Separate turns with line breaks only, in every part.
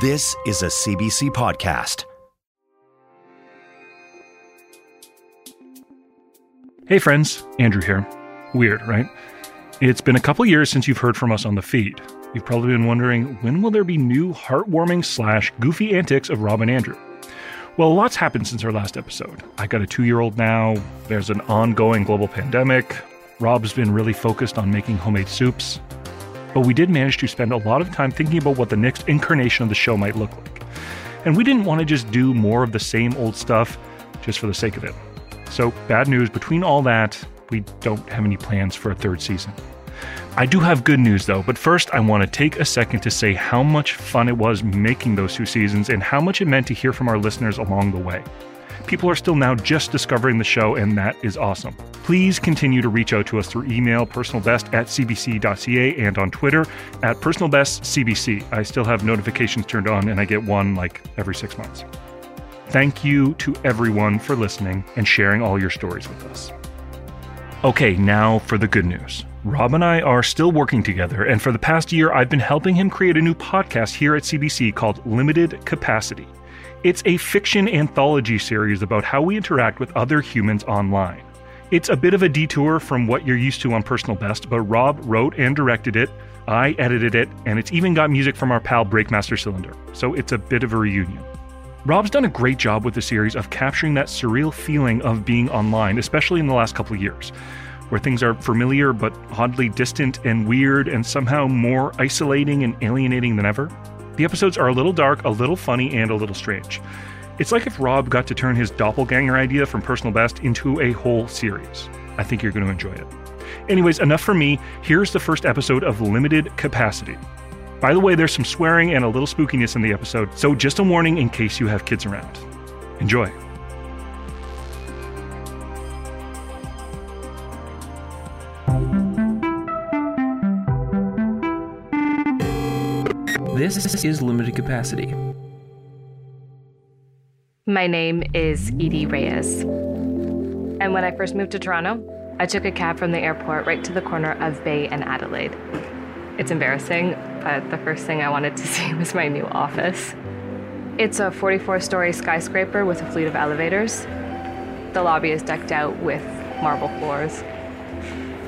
This is a CBC podcast.
Hey friends, Andrew here. Weird, right? It's been a couple years since you've heard from us on the feed. You've probably been wondering when will there be new heartwarming slash goofy antics of Rob and Andrew? Well, a lot's happened since our last episode. I got a two year old now, there's an ongoing global pandemic, Rob's been really focused on making homemade soups. But we did manage to spend a lot of time thinking about what the next incarnation of the show might look like. And we didn't want to just do more of the same old stuff just for the sake of it. So, bad news, between all that, we don't have any plans for a third season. I do have good news though, but first I want to take a second to say how much fun it was making those two seasons and how much it meant to hear from our listeners along the way. People are still now just discovering the show, and that is awesome. Please continue to reach out to us through email, personalbest at cbc.ca, and on Twitter at personalbestcbc. I still have notifications turned on, and I get one like every six months. Thank you to everyone for listening and sharing all your stories with us. Okay, now for the good news. Rob and I are still working together, and for the past year, I've been helping him create a new podcast here at CBC called Limited Capacity. It's a fiction anthology series about how we interact with other humans online. It's a bit of a detour from what you're used to on Personal Best, but Rob wrote and directed it, I edited it, and it's even got music from our pal Breakmaster Cylinder, so it's a bit of a reunion. Rob's done a great job with the series of capturing that surreal feeling of being online, especially in the last couple of years, where things are familiar but oddly distant and weird and somehow more isolating and alienating than ever. The episodes are a little dark, a little funny, and a little strange. It's like if Rob got to turn his doppelganger idea from Personal Best into a whole series. I think you're going to enjoy it. Anyways, enough for me. Here's the first episode of Limited Capacity. By the way, there's some swearing and a little spookiness in the episode, so just a warning in case you have kids around. Enjoy.
This is limited capacity.
My name is Edie Reyes. And when I first moved to Toronto, I took a cab from the airport right to the corner of Bay and Adelaide. It's embarrassing, but the first thing I wanted to see was my new office. It's a 44 story skyscraper with a fleet of elevators. The lobby is decked out with marble floors.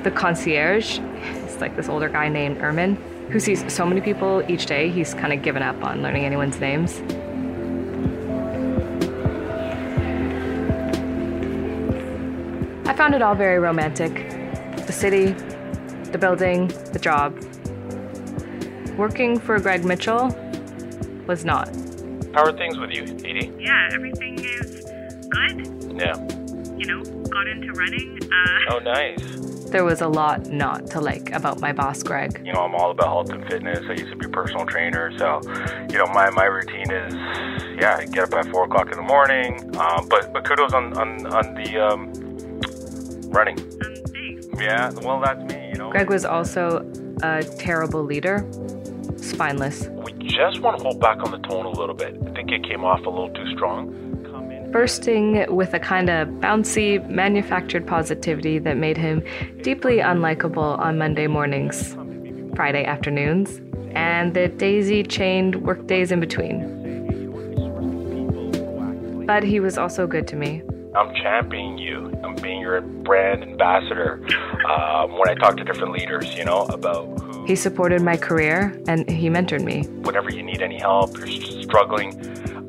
The concierge is like this older guy named Ermin, who sees so many people each day, he's kind of given up on learning anyone's names. I found it all very romantic the city, the building, the job. Working for Greg Mitchell was not.
How are things with you, Edie?
Yeah, everything is good.
Yeah.
You know, got into running. Uh,
Oh, nice.
There was a lot not to like about my boss, Greg.
You know, I'm all about health and fitness. I used to be a personal trainer, so you know, my, my routine is yeah, I get up at four o'clock in the morning. Um, but but kudos on on on the um, running. Yeah, well, that's me. You know,
Greg was also a terrible leader, spineless.
we just want to hold back on the tone a little bit. I think it came off a little too strong.
Bursting with a kind of bouncy, manufactured positivity that made him deeply unlikable on Monday mornings, Friday afternoons, and the daisy chained workdays in between. But he was also good to me.
I'm championing you. I'm being your brand ambassador. Um, when I talk to different leaders, you know, about who,
He supported my career and he mentored me.
whenever you need any help, you're struggling,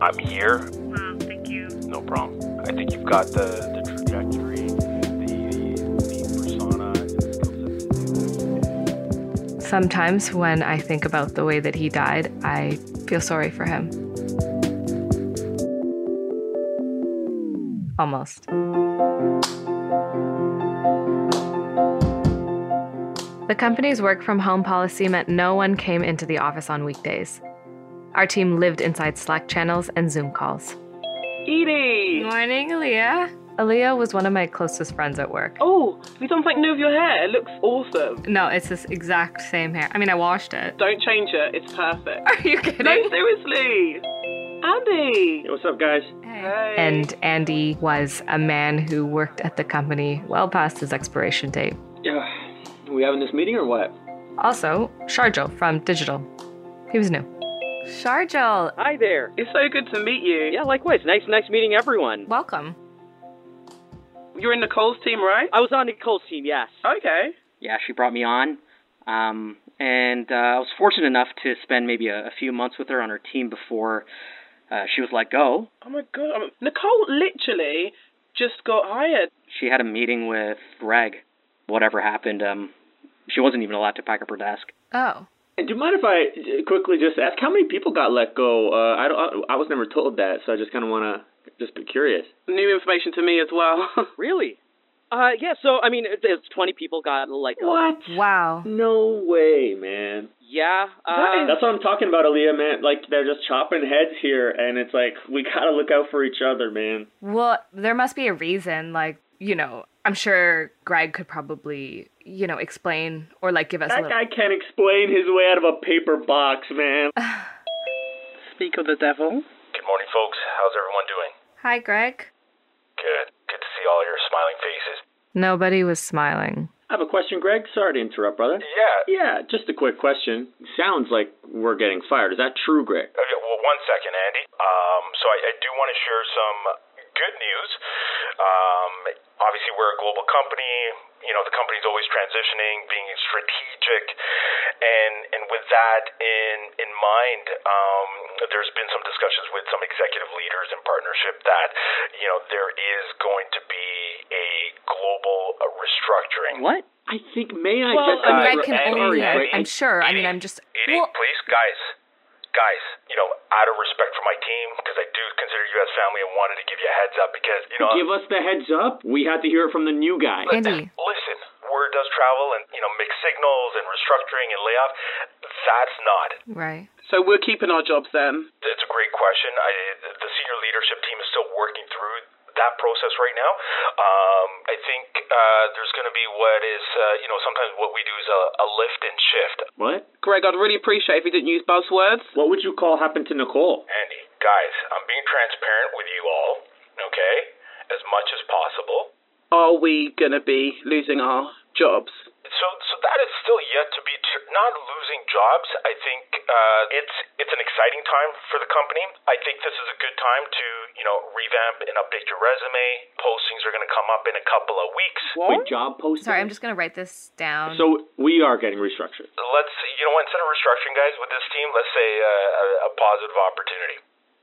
I'm here. No problem. I think you've got the, the trajectory, the, the persona.
Sometimes when I think about the way that he died, I feel sorry for him. Almost. The company's work from home policy meant no one came into the office on weekdays. Our team lived inside Slack channels and Zoom calls.
Edie!
Morning, Aaliyah. Aaliyah was one of my closest friends at work.
Oh, have you done something new with your hair? It looks awesome.
No, it's this exact same hair. I mean, I washed it.
Don't change it, it's perfect.
Are you kidding?
No, seriously! Andy!
what's up, guys?
Hey.
And Andy was a man who worked at the company well past his expiration date.
Yeah, are we having this meeting or what?
Also, Shardul from Digital. He was new. Shardul,
Hi there.
It's so good to meet you.
Yeah, likewise. Nice, nice meeting everyone.
welcome.
You're in Nicole's team, right?
I was on Nicole's team, yes.
Okay.
Yeah, she brought me on. Um, and uh, I was fortunate enough to spend maybe a, a few months with her on her team before uh, she was let go.
Oh my god. Um, Nicole literally just got hired.
She had a meeting with Greg. Whatever happened, um, she wasn't even allowed to pack up her desk.
Oh.
And do you mind if I quickly just ask how many people got let go? Uh, I don't. I was never told that, so I just kind of want to just be curious.
New information to me as well.
Really? Uh, yeah. So I mean, there's 20 people got let go.
What?
Wow.
No way, man.
Yeah. Uh,
That's what I'm talking about, Aaliyah, man. Like they're just chopping heads here, and it's like we gotta look out for each other, man.
Well, there must be a reason. Like, you know, I'm sure Greg could probably, you know, explain or like give us a
That
little.
guy can't explain his way out of a paper box, man.
Speak of the devil.
Good morning, folks. How's everyone doing?
Hi, Greg.
Good. Good to see all your smiling faces.
Nobody was smiling.
I have a question, Greg. Sorry to interrupt, brother.
Yeah.
Yeah, just a quick question. Sounds like we're getting fired. Is that true, Greg?
Okay, well, one second, Andy. Um, so I, I do want to share some good news. Um, obviously, we're a global company. You know, the company's always transitioning, being strategic, and and with that in in mind, um, there's been some discussions with some executive leaders in partnership that you know there is going to be a global uh, restructuring.
what?
I think, may I
Well,
just...
I mean,
Greg
Uh,
can
Andy,
only. I'm sure. I mean, I'm just.
Edie,
Well,
please, guys, guys, you know, out of respect for my team, because I do consider you as family, and wanted to give you a heads up because you know.
Give us the heads up. We had to hear it from the new guy.
Andy.
Listen, word does travel, and you know, mixed signals and restructuring and layoff. That's not.
right.
So we're keeping our jobs then.
It's a great question. I, the senior leadership team is still working through that process right now. Um, I think uh, there's going to be what is, uh, you know, sometimes what we do is a, a lift and shift.
What?
Greg, I'd really appreciate if you didn't use buzzwords.
What would you call happened to Nicole?
Andy, guys, I'm being transparent with you all, okay? As much as possible.
Are we gonna be losing our jobs?
So, so that is still yet to be tr- not losing jobs. I think uh, it's it's an exciting time for the company. I think this is a good time to you know revamp and update your resume. Postings are going to come up in a couple of weeks.
Wait, job posting?
Sorry, I'm just gonna write this down.
So we are getting restructured.
Let's you know instead of restructuring guys with this team, let's say uh, a, a positive opportunity,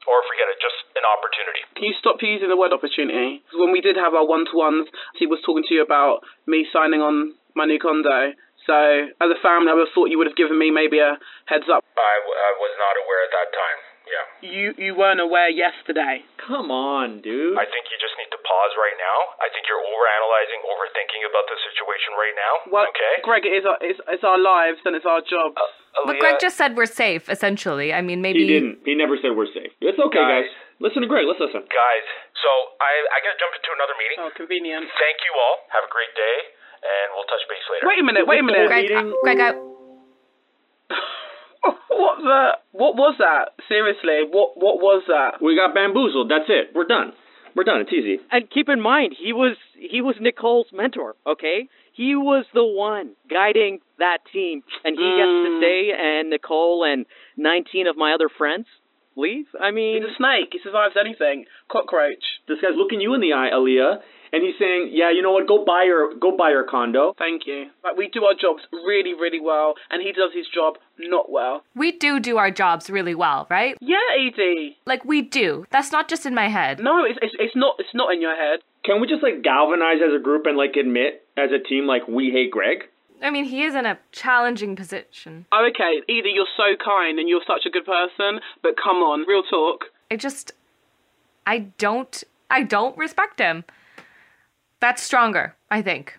or forget it, just an opportunity.
Can you stop using the word opportunity? When we did have our one-to-ones, he was talking to you about me signing on my new condo. So, as a family, I would have thought you would have given me maybe a heads up.
I, w- I was not aware at that time. Yeah.
You you weren't aware yesterday.
Come on, dude.
I think you just need to pause right now. I think you're overanalyzing, overthinking about the situation right now.
Well,
okay.
Greg, it is our, it's, it's our lives and it's our jobs.
Uh, uh, but
Aaliyah,
Greg just said we're safe, essentially. I mean, maybe.
He didn't. He never said we're safe. It's okay, guys.
Guys.
Listen to Greg. Let's listen.
guys. So I I gotta jump into another meeting.
oh, convenient.
Thank you all. Have a great day, and we'll touch base later.
Wait a minute. Wait a minute.
Greg, uh, Greg, I,
what the? What was that? Seriously, what what was that?
We got bamboozled. That's it. We're done. We're done. It's easy.
And keep in mind, he was he was Nicole's mentor. Okay, he was the one guiding that team, and he gets to
Mm.
stay. And Nicole and 19 of my other friends leave. I mean,
He's a snake. He survives anything. Cockroach.
This guy's looking you in the eye, Aaliyah, and he's saying, "Yeah, you know what? Go buy your go buy your condo."
Thank you. Like we do our jobs really, really well, and he does his job not well.
we do do our jobs really well, right?
Yeah, Edie.
Like we do. That's not just in my head.
No, it's it's, it's not. It's not in your head.
Can we just like galvanize as a group and like admit as a team like we hate Greg?
I mean, he is in a challenging position.
Oh, okay, Edie, you're so kind and you're such a good person, but come on, real talk.
I just, I don't, I don't respect him. That's stronger, I think,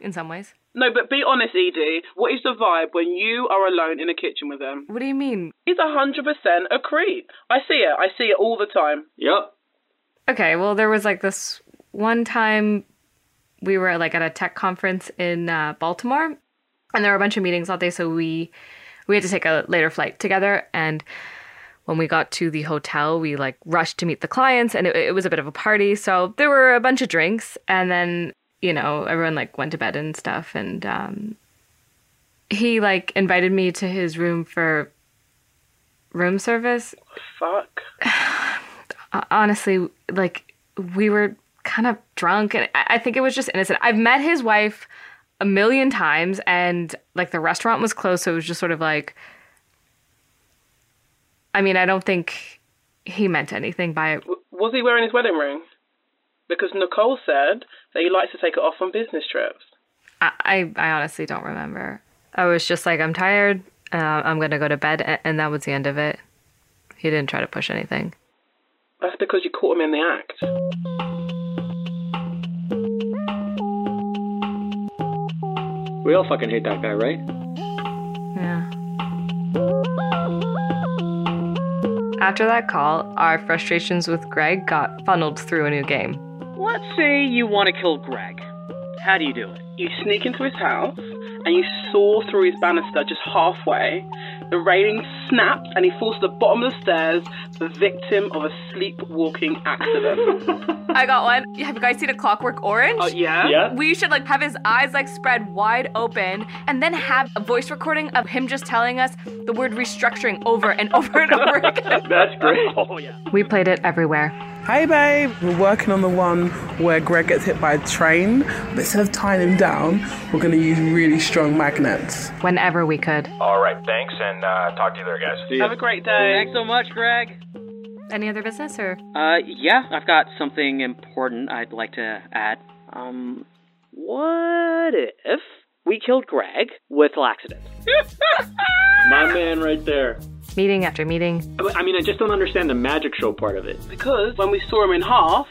in some ways.
No, but be honest, Edie. What is the vibe when you are alone in a kitchen with him?
What do you mean?
He's a hundred percent a creep. I see it. I see it all the time.
Yep.
Okay, well, there was like this one time we were like at a tech conference in uh, Baltimore, and there were a bunch of meetings all day, so we we had to take a later flight together. And when we got to the hotel, we like rushed to meet the clients, and it, it was a bit of a party. So there were a bunch of drinks, and then you know everyone like went to bed and stuff, and um, he like invited me to his room for room service.
Fuck.
Honestly, like we were kind of drunk, and I think it was just innocent. I've met his wife a million times, and like the restaurant was closed, so it was just sort of like. I mean, I don't think he meant anything by it.
Was he wearing his wedding ring? Because Nicole said that he likes to take it off on business trips.
I, I, I honestly don't remember. I was just like, I'm tired. Uh, I'm gonna go to bed, and that was the end of it. He didn't try to push anything.
That's because you caught him in the act.
We all fucking hate that guy, right?
After that call, our frustrations with Greg got funneled through a new game.
Let's say you want to kill Greg. How do you do it?
You sneak into his house and you saw through his banister just halfway. The railing snaps and he falls to the bottom of the stairs, the victim of a sleepwalking accident.
I got one. Have you guys seen a Clockwork Orange?
Oh, yeah?
Yeah.
We should like have his eyes like spread wide open and then have a voice recording of him just telling us the word restructuring over and over and over again.
That's great.
Oh yeah.
We played it everywhere.
Hey babe, we're working on the one where Greg gets hit by a train, but instead of tying him down, we're going to use really strong magnets.
Whenever we could.
All right, thanks, and uh, talk to you there, guys.
See.
Have a great day.
Thanks so much, Greg.
Any other business or?
Uh, yeah, I've got something important I'd like to add. Um, what if we killed Greg with laxatives?
My man right there.
Meeting after meeting.
I mean, I just don't understand the magic show part of it.
Because when we saw him in half,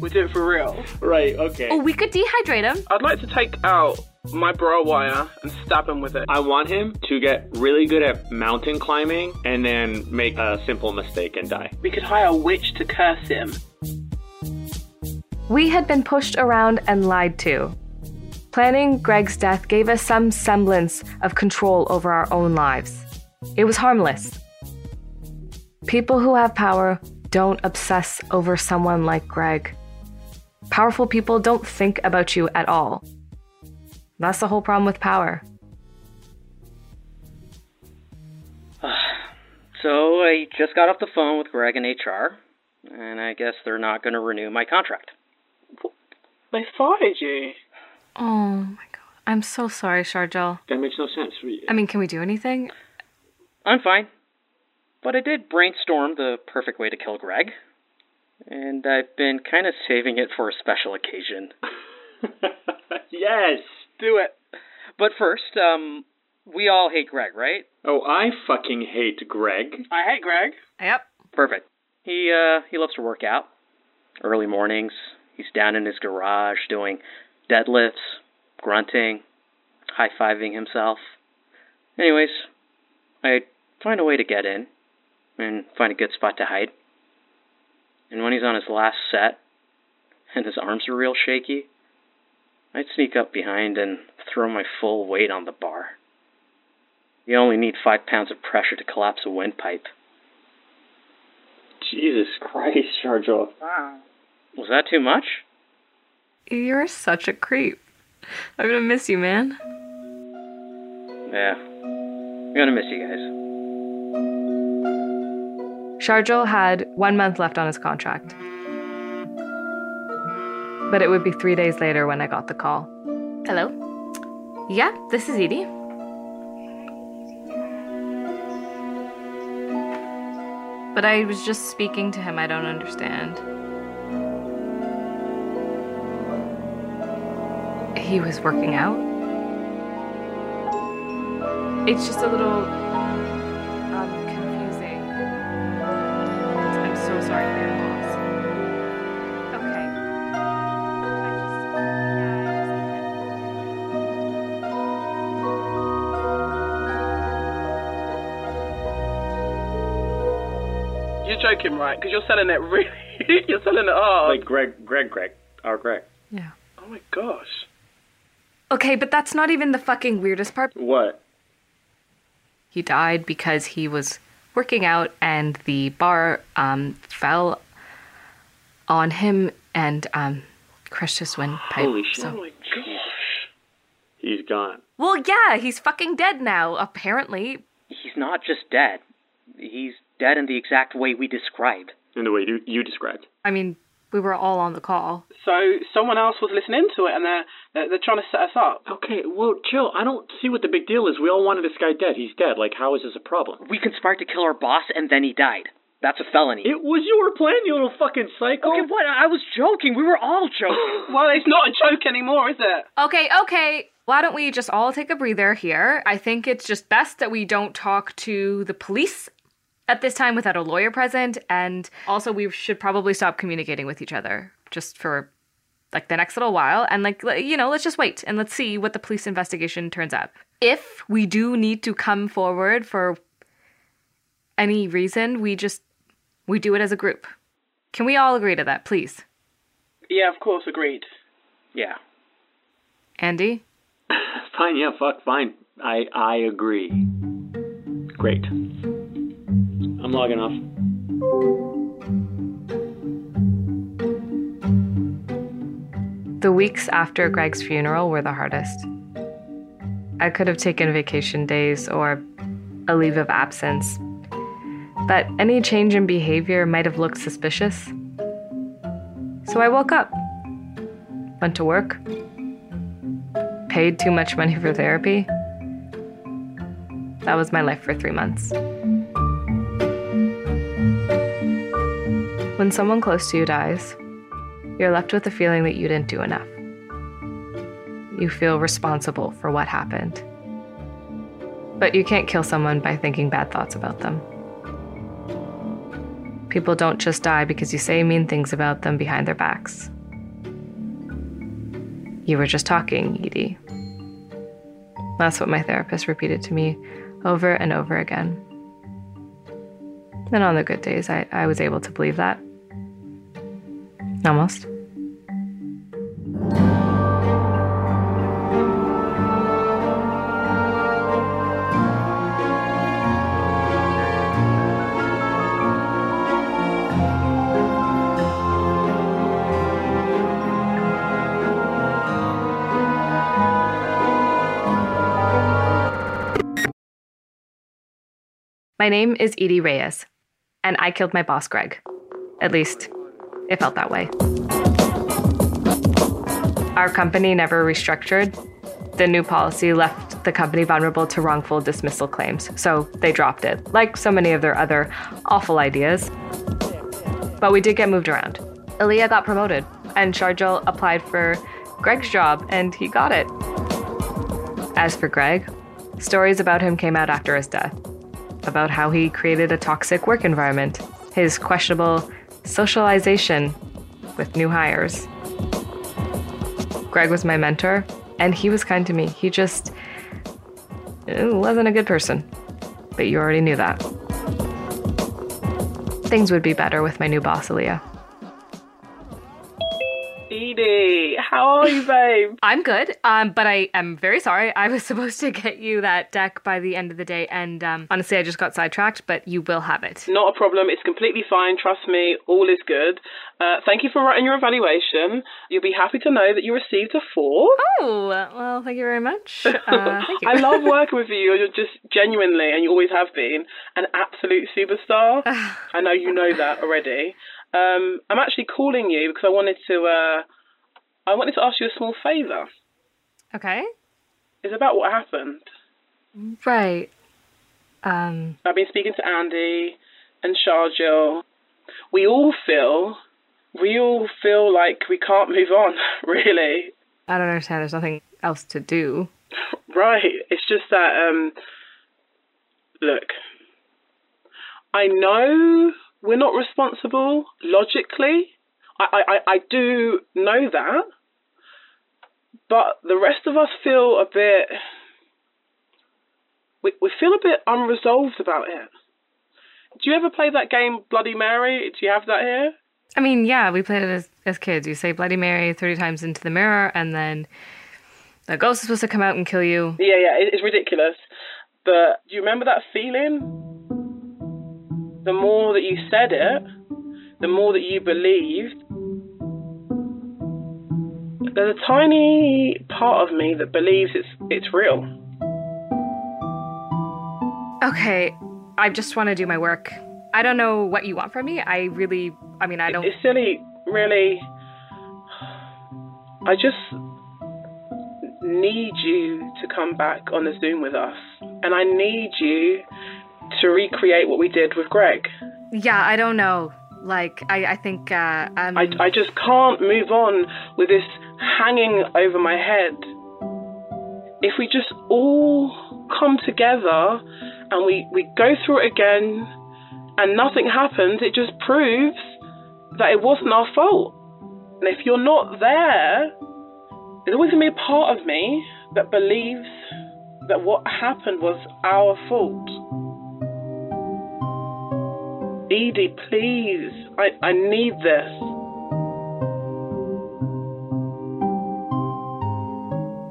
we do it for real.
Right, okay.
Oh, we could dehydrate him.
I'd like to take out my bra wire and stab him with it.
I want him to get really good at mountain climbing and then make a simple mistake and die.
We could hire a witch to curse him.
We had been pushed around and lied to. Planning Greg's death gave us some semblance of control over our own lives. It was harmless. People who have power don't obsess over someone like Greg. Powerful people don't think about you at all. That's the whole problem with power.
So I just got off the phone with Greg and HR, and I guess they're not going to renew my contract.
They fired you.
Oh my god. I'm so sorry, Shardul.
That makes no sense.
I mean, can we do anything?
I'm fine. But I did brainstorm the perfect way to kill Greg. And I've been kind of saving it for a special occasion.
yes.
Do it.
But first, um, we all hate Greg, right?
Oh, I fucking hate Greg.
I hate Greg.
Yep.
Perfect. He uh he loves to work out. Early mornings, he's down in his garage doing deadlifts, grunting, high-fiving himself. Anyways, I find a way to get in and find a good spot to hide. And when he's on his last set and his arms are real shaky, I'd sneak up behind and throw my full weight on the bar. You only need five pounds of pressure to collapse a windpipe.
Jesus Christ, Shardul. Wow.
Was that too much?
You're such a creep. I'm gonna miss you, man.
Yeah. I'm gonna miss you guys.
Shardul had one month left on his contract. But it would be three days later when I got the call. Hello? Yeah, this is Edie. But I was just speaking to him, I don't understand. He was working out? It's just a little um, confusing. I'm so sorry for your loss. Okay.
You're joking, right? Because you're selling it really. you're selling it hard.
Like Greg, Greg, Greg. Our Greg.
Yeah.
oh my gosh.
Okay, but that's not even the fucking weirdest part.
What?
He died because he was working out and the bar um, fell on him and um, crushed his windpipe.
Holy shit.
Oh my gosh.
He's gone.
Well, yeah, he's fucking dead now, apparently.
He's not just dead. He's dead in the exact way we described.
In the way you, you described.
I mean, we were all on the call.
So someone else was listening to it, and they're they're, they're trying to set us up.
Okay, well, chill. I don't see what the big deal is. We all wanted this guy dead. He's dead. Like, how is this a problem?
We conspired to kill our boss and then he died. That's a felony.
It was your plan, you little fucking psycho.
okay, what? I was joking. We were all joking.
Well, it's not a joke anymore, is it?
Okay, okay. Why don't we just all take a breather here? I think it's just best that we don't talk to the police at this time without a lawyer present, and also we should probably stop communicating with each other just for like the next little while and like you know let's just wait and let's see what the police investigation turns up if we do need to come forward for any reason we just we do it as a group can we all agree to that please
Yeah, of course, agreed.
yeah.
andy
Fine, yeah, fuck, fine. I I agree. Great. I'm logging off.
The weeks after Greg's funeral were the hardest. I could have taken vacation days or a leave of absence, but any change in behavior might have looked suspicious. So I woke up, went to work, paid too much money for therapy. That was my life for three months. When someone close to you dies, you're left with the feeling that you didn't do enough. You feel responsible for what happened. But you can't kill someone by thinking bad thoughts about them. People don't just die because you say mean things about them behind their backs. You were just talking, Edie. That's what my therapist repeated to me over and over again. And on the good days, I, I was able to believe that. Almost. My name is Edie Reyes, and I killed my boss, Greg. At least, it felt that way. Our company never restructured. The new policy left the company vulnerable to wrongful dismissal claims, so they dropped it, like so many of their other awful ideas. But we did get moved around. Aaliyah got promoted, and Shardul applied for Greg's job, and he got it. As for Greg, stories about him came out after his death about how he created a toxic work environment, his questionable socialization with new hires. Greg was my mentor, and he was kind to me. He just uh, wasn't a good person. But you already knew that. Things would be better with my new boss, Aaliyah.
Edie, how are you, babe?
I'm good, um, but I am very sorry. I was supposed to get you that deck by the end of the day, and um, honestly, I just got sidetracked, but you will have it.
Not a problem. It's completely fine. Trust me, all is good. Uh, thank you for writing your evaluation. You'll be happy to know that you received a four.
Oh, well, thank you very much. Uh, thank you.
I love working with you. You're just genuinely, and you always have been, an absolute superstar. I know you know that already. Um, I'm actually calling you because I wanted to. Uh, I wanted to ask you a small favour.
Okay.
It's about what happened.
Right. Um,
I've been speaking to Andy and Shardul. We all feel, we all feel like we can't move on. Really,
I don't understand. There's nothing else to do.
right? It's just that. Um, look, I know we're not responsible logically. I, I, I- I do know that, but the rest of us feel a bit. We we feel a bit unresolved about it. Do you ever play that game Bloody Mary? Do you have that here?
I mean, yeah, we played it as, as kids. You say Bloody Mary 30 times into the mirror, and then the ghost is supposed to come out and kill you.
Yeah, yeah, it- it's ridiculous. But do you remember that feeling? The more that you said it, the more that you believed. There's a tiny part of me that believes it's it's real.
Okay, I just want to do my work. I don't know what you want from me. I really, I mean, I don't.
It's silly, really. I just need you to come back on the Zoom with us. And I need you to recreate what we did with Greg.
Yeah, I don't know. Like, I, I think, uh, um,
I, I just can't move on with this hanging over my head. If we just all come together and we, we go through it again and nothing happens, it just proves that it wasn't our fault. And if you're not there, there's always going to be a part of me that believes that what happened was our fault. Edie, please, I, I need this.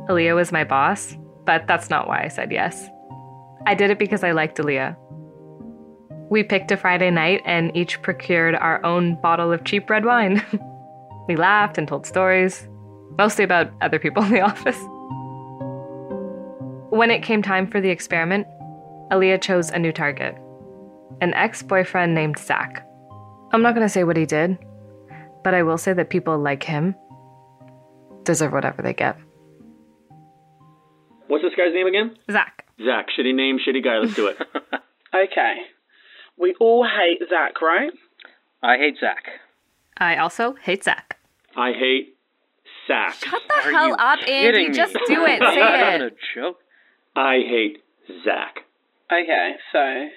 Aaliyah was my boss, but that's not why I said yes. I did it because I liked Aaliyah. We picked a Friday night and each procured our own bottle of cheap red wine. we laughed and told stories, mostly about other people in the office. When it came time for the experiment, Aaliyah chose a new target an ex boyfriend named Zach. I'm not going to say what he did, but I will say that people like him deserve whatever they get.
What's this guy's name again?
Zach.
Zach. Shitty name, shitty guy. Let's do it.
Okay. We all hate Zach, right?
I hate Zach.
I also hate Zach.
I hate Zach.
Shut the
Are
hell
you
up, Andy.
kidding
Just do it. Say
even
it.
a joke.
I hate Zach.
Okay, so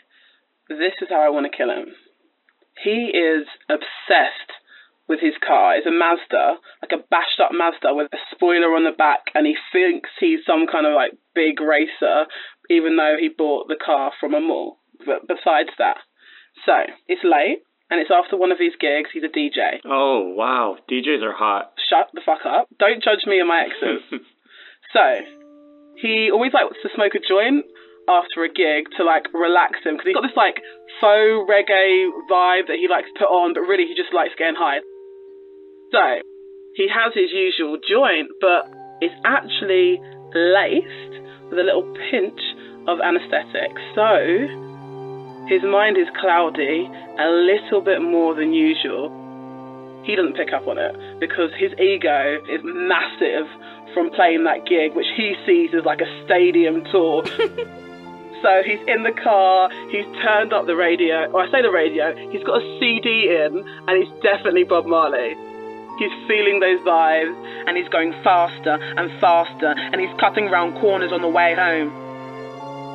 this is how I want to kill him. He is obsessed with his car. It's a Mazda, like a bashed up Mazda with a spoiler on the back, and he thinks he's some kind of like big racer, even though he bought the car from a mall. But besides that, so it's late and it's after one of his gigs. He's a DJ.
Oh wow, DJs are hot.
Shut the fuck up. Don't judge me and my exes. so he always likes to smoke a joint after a gig to like relax him because he's got this like faux reggae vibe that he likes to put on, but really he just likes getting high. So he has his usual joint, but it's actually laced with a little pinch of anesthetic. So his mind is cloudy a little bit more than usual. He doesn't pick up on it because his ego is massive from playing that gig, which he sees as like a stadium tour. So he's in the car, he's turned up the radio, or I say the radio, he's got a CD in, and it's definitely Bob Marley. He's feeling those vibes, and he's going faster and faster, and he's cutting round corners on the way home.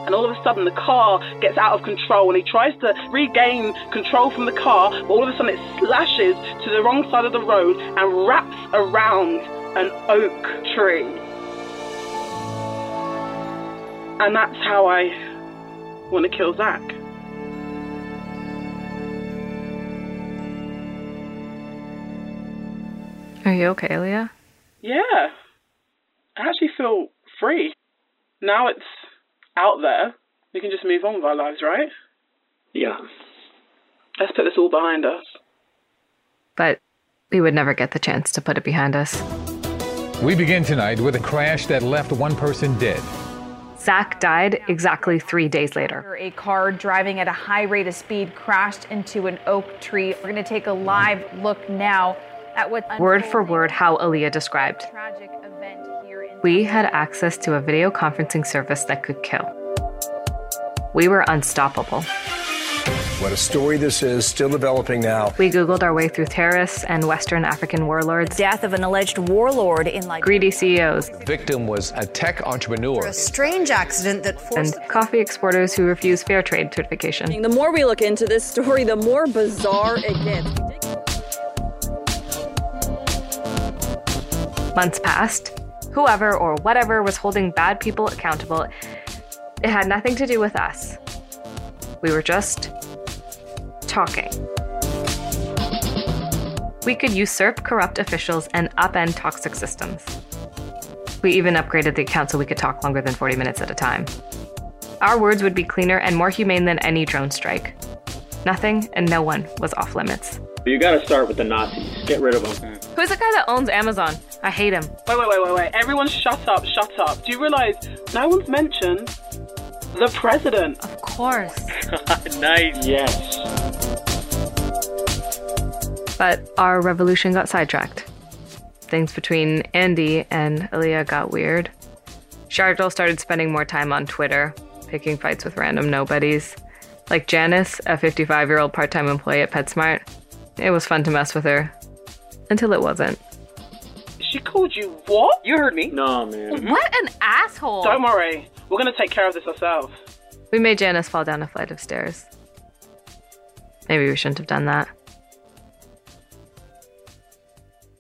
And all of a sudden, the car gets out of control, and he tries to regain control from the car, but all of a sudden, it slashes to the wrong side of the road and wraps around an oak tree. And that's how I want to kill Zach.
Are you okay, Leah?
Yeah. I actually feel free. Now it's out there. We can just move on with our lives, right?
Yeah.
Let's put this all behind us.
But we would never get the chance to put it behind us.
We begin tonight with a crash that left one person dead.
Zach died exactly three days later.
A car driving at a high rate of speed crashed into an oak tree. We're going to take a live look now at what
Word for word, how Aaliyah described.
tragic event here in
We had access to a video conferencing service that could kill. We were unstoppable.
What a story this is, still developing now.
We Googled our way through terrorists and Western African warlords,
Death of an alleged warlord in Liberia.
greedy CEOs,
Victim was a tech entrepreneur.
A strange accident that forced.
and coffee exporters who refuse fair trade certification.
The more we look into this story, the more bizarre it gets.
Months passed. Whoever or whatever was holding bad people accountable, it had nothing to do with us. We were just talking. We could usurp corrupt officials and upend toxic systems. We even upgraded the account so we could talk longer than 40 minutes at a time. Our words would be cleaner and more humane than any drone strike. Nothing and no one was off limits.
You gotta start with the Nazis. Get rid of them.
Who's the guy that owns Amazon? I hate him.
Wait, wait, wait, wait, wait. Everyone shut up, shut up. Do you realize no one's mentioned the president?
Of course.
nice.
Yes.
But our revolution got sidetracked. Things between Andy and Aaliyah got weird. Shardul started spending more time on Twitter, picking fights with random nobodies. Like Janice, a 55 year old part time employee at PetSmart. It was fun to mess with her. Until it wasn't.
She called you what?
You heard me.
No, man.
What an asshole.
Don't worry. We're going to take care of this ourselves.
We made Janice fall down a flight of stairs. Maybe we shouldn't have done that.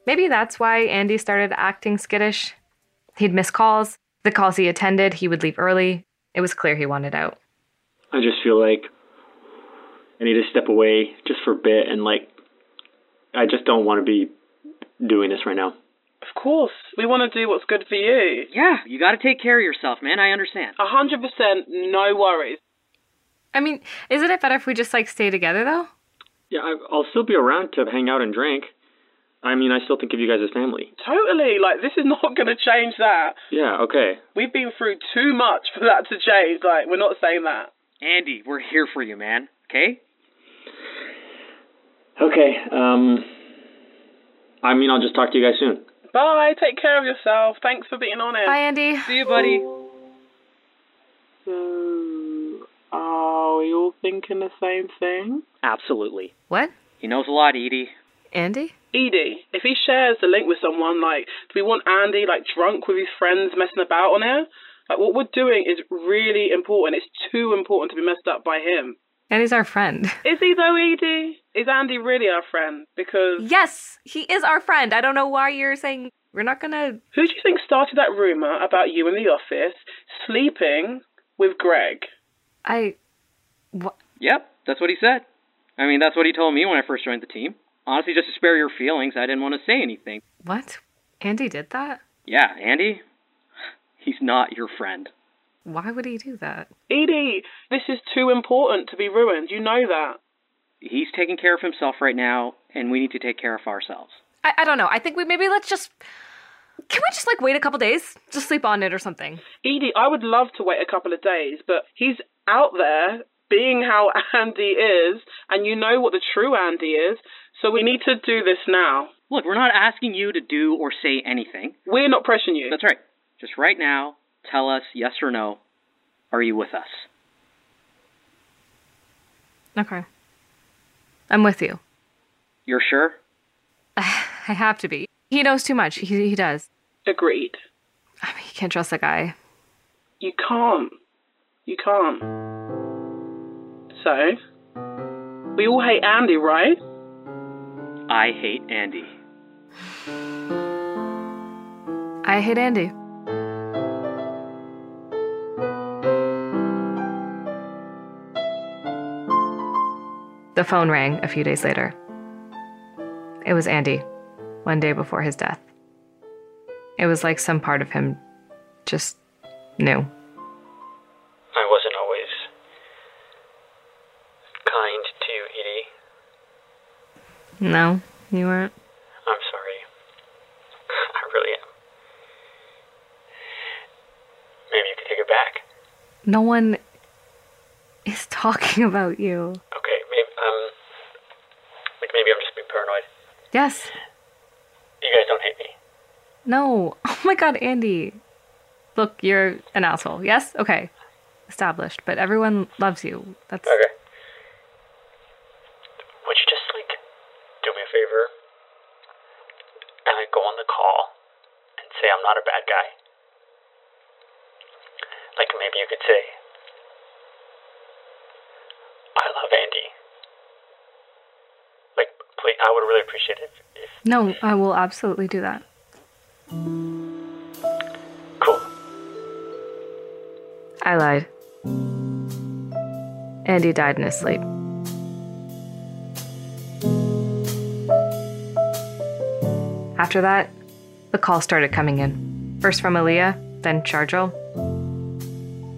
Maybe that's why Andy started acting skittish. He'd miss calls. The calls he attended, he would leave early. It was clear he wanted out.
I just feel like I need to step away just for a bit and like I just don't want to be doing this right now.
Of course. We want to do what's good for you.
Yeah, you got to take care of yourself, man. I understand.
A hundred percent, no worries.
I mean, isn't it better if we just like stay together though?
Yeah, I, I'll still be around to hang out and drink. I mean, I still think of you guys as family.
Totally. Like, this is not going to change that.
Yeah, okay.
We've been through too much for that to change. Like, we're not saying that.
Andy, we're here for you, man. Okay?
Okay, um I mean, I'll just talk to you guys soon.
Bye. Take care of yourself. Thanks for being honest.
Bye, Andy.
See you, buddy.
So, are we all thinking the same thing?
Absolutely.
What?
He knows a lot, Edie.
Andy?
Edie, if he shares the link with someone, like, do we want Andy, like, drunk with his friends messing about on here? Like, what we're doing is really important. It's too important to be messed up by him.
Andy's our friend.
Is he, though, Edie? Is Andy really our friend? Because.
Yes, he is our friend. I don't know why you're saying we're not gonna.
Who do you think started that rumor about you in the office sleeping with Greg?
I. What?
Yep, that's what he said. I mean, that's what he told me when I first joined the team. Honestly, just to spare your feelings, I didn't want to say anything.
What? Andy did that?
Yeah, Andy, he's not your friend.
Why would he do that?
Edie, this is too important to be ruined. You know that.
He's taking care of himself right now, and we need to take care of ourselves.
I, I don't know. I think we maybe let's just. Can we just like wait a couple days? Just sleep on it or something.
Edie, I would love to wait a couple of days, but he's out there being how Andy is, and you know what the true Andy is, so we need to do this now.
Look, we're not asking you to do or say anything.
We're not pressuring you.
That's right. Just right now, tell us yes or no. Are you with us?
Okay. I'm with you.
You're sure?
I have to be. He knows too much. He, he does.
Agreed.
I mean, you can't trust that guy.
You can't. You can't. So, we all hate Andy, right?
I hate Andy.
I hate Andy. Phone rang a few days later. It was Andy, one day before his death. It was like some part of him just knew.
I wasn't always kind to you, Edie.
No, you weren't.
I'm sorry. I really am. Maybe you could take it back.
No one is talking about you.
Okay, maybe um like maybe I'm just being paranoid.
Yes.
You guys don't hate me.
No. Oh my god, Andy. Look, you're an asshole. Yes? Okay. Established. But everyone loves you. That's
Okay. Would you just like do me a favor and like go on the call and say I'm not a bad guy? Like maybe you could say I love Andy. Like I would really appreciate it if, if
No, I will absolutely do that.
Cool.
I lied. Andy died in his sleep. After that, the calls started coming in. First from Aaliyah, then Shardul.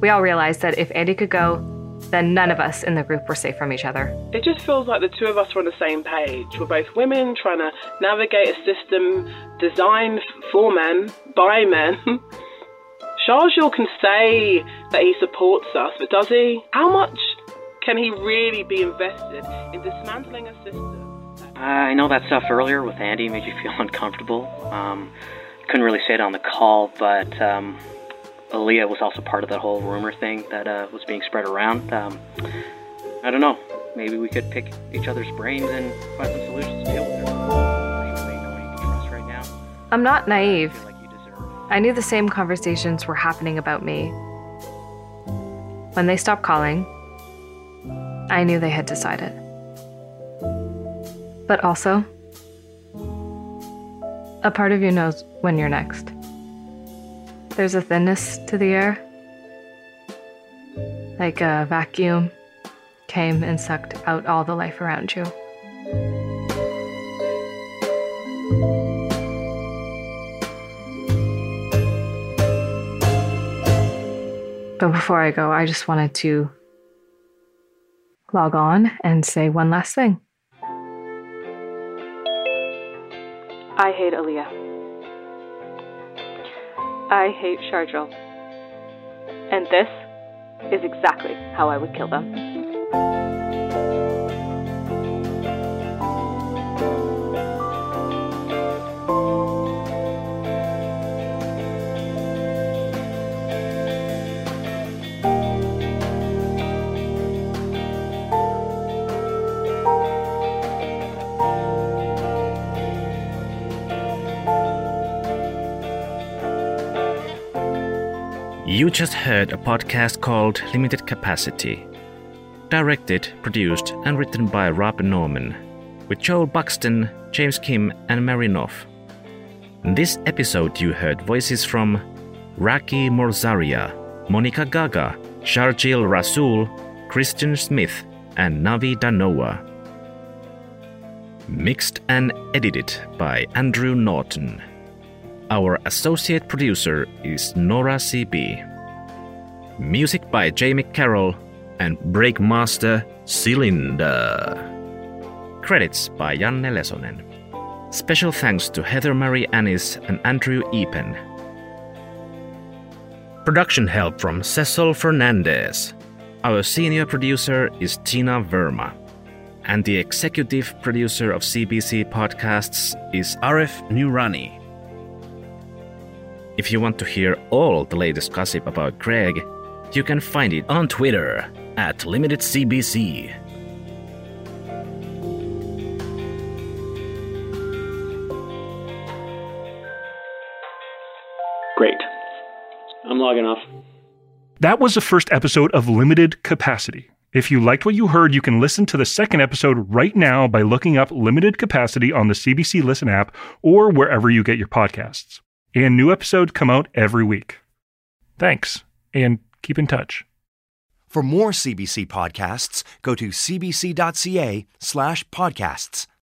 We all realized that if Andy could go, then none of us in the group were safe from each other.
It just feels like the two of us are on the same page. We're both women trying to navigate a system designed for men, by men. Charles Shardul can say that he supports us, but does he? How much Can he really be invested in dismantling a system?
I know that stuff earlier with Andy made you feel uncomfortable. Um, couldn't really say it on the call, but um, Aaliyah was also part of that whole rumor thing that uh, was being spread around. Um, I don't know. Maybe we could pick each other's brains and find some solutions to deal with her.
I'm not naive. I knew the same conversations were happening about me. When they stopped calling, I knew they had decided. But also, a part of you knows when you're next. There's a thinness to the air, like a vacuum came and sucked out all the life around you. But before I go, I just wanted to log on and say one last thing. I hate Aaliyah. I hate Shardul. And this is exactly how I would kill them.
You just heard a podcast called Limited Capacity. Directed, produced, and written by Rob Norman, with Joel Buxton, James Kim, and Mary Knopf. In this episode, you heard voices from Raki Morzaria, Monica Gaga, Sharjil Rasul, Christian Smith, and Navi Danoa. Mixed and edited by Andrew Norton. Our associate producer is Nora CB. Music by Jamie Carroll and Breakmaster Cylinder. Credits by Janne Lesonen. Special thanks to Heather Marie Annis and Andrew Epen. Production help from Cecil Fernandez. Our senior producer is Tina Verma. And the executive producer of CBC Podcasts is Arif Noorani. If you want to hear all the latest gossip about Greg, you can find it on Twitter at LimitedCBC.
Great. I'm logging off.
That was the first episode of Limited Capacity. If you liked what you heard, you can listen to the second episode right now by looking up Limited Capacity on the CBC Listen app or wherever you get your podcasts. And new episodes come out every week. Thanks, and keep in touch.
For more CBC podcasts, go to cbc.ca slash podcasts.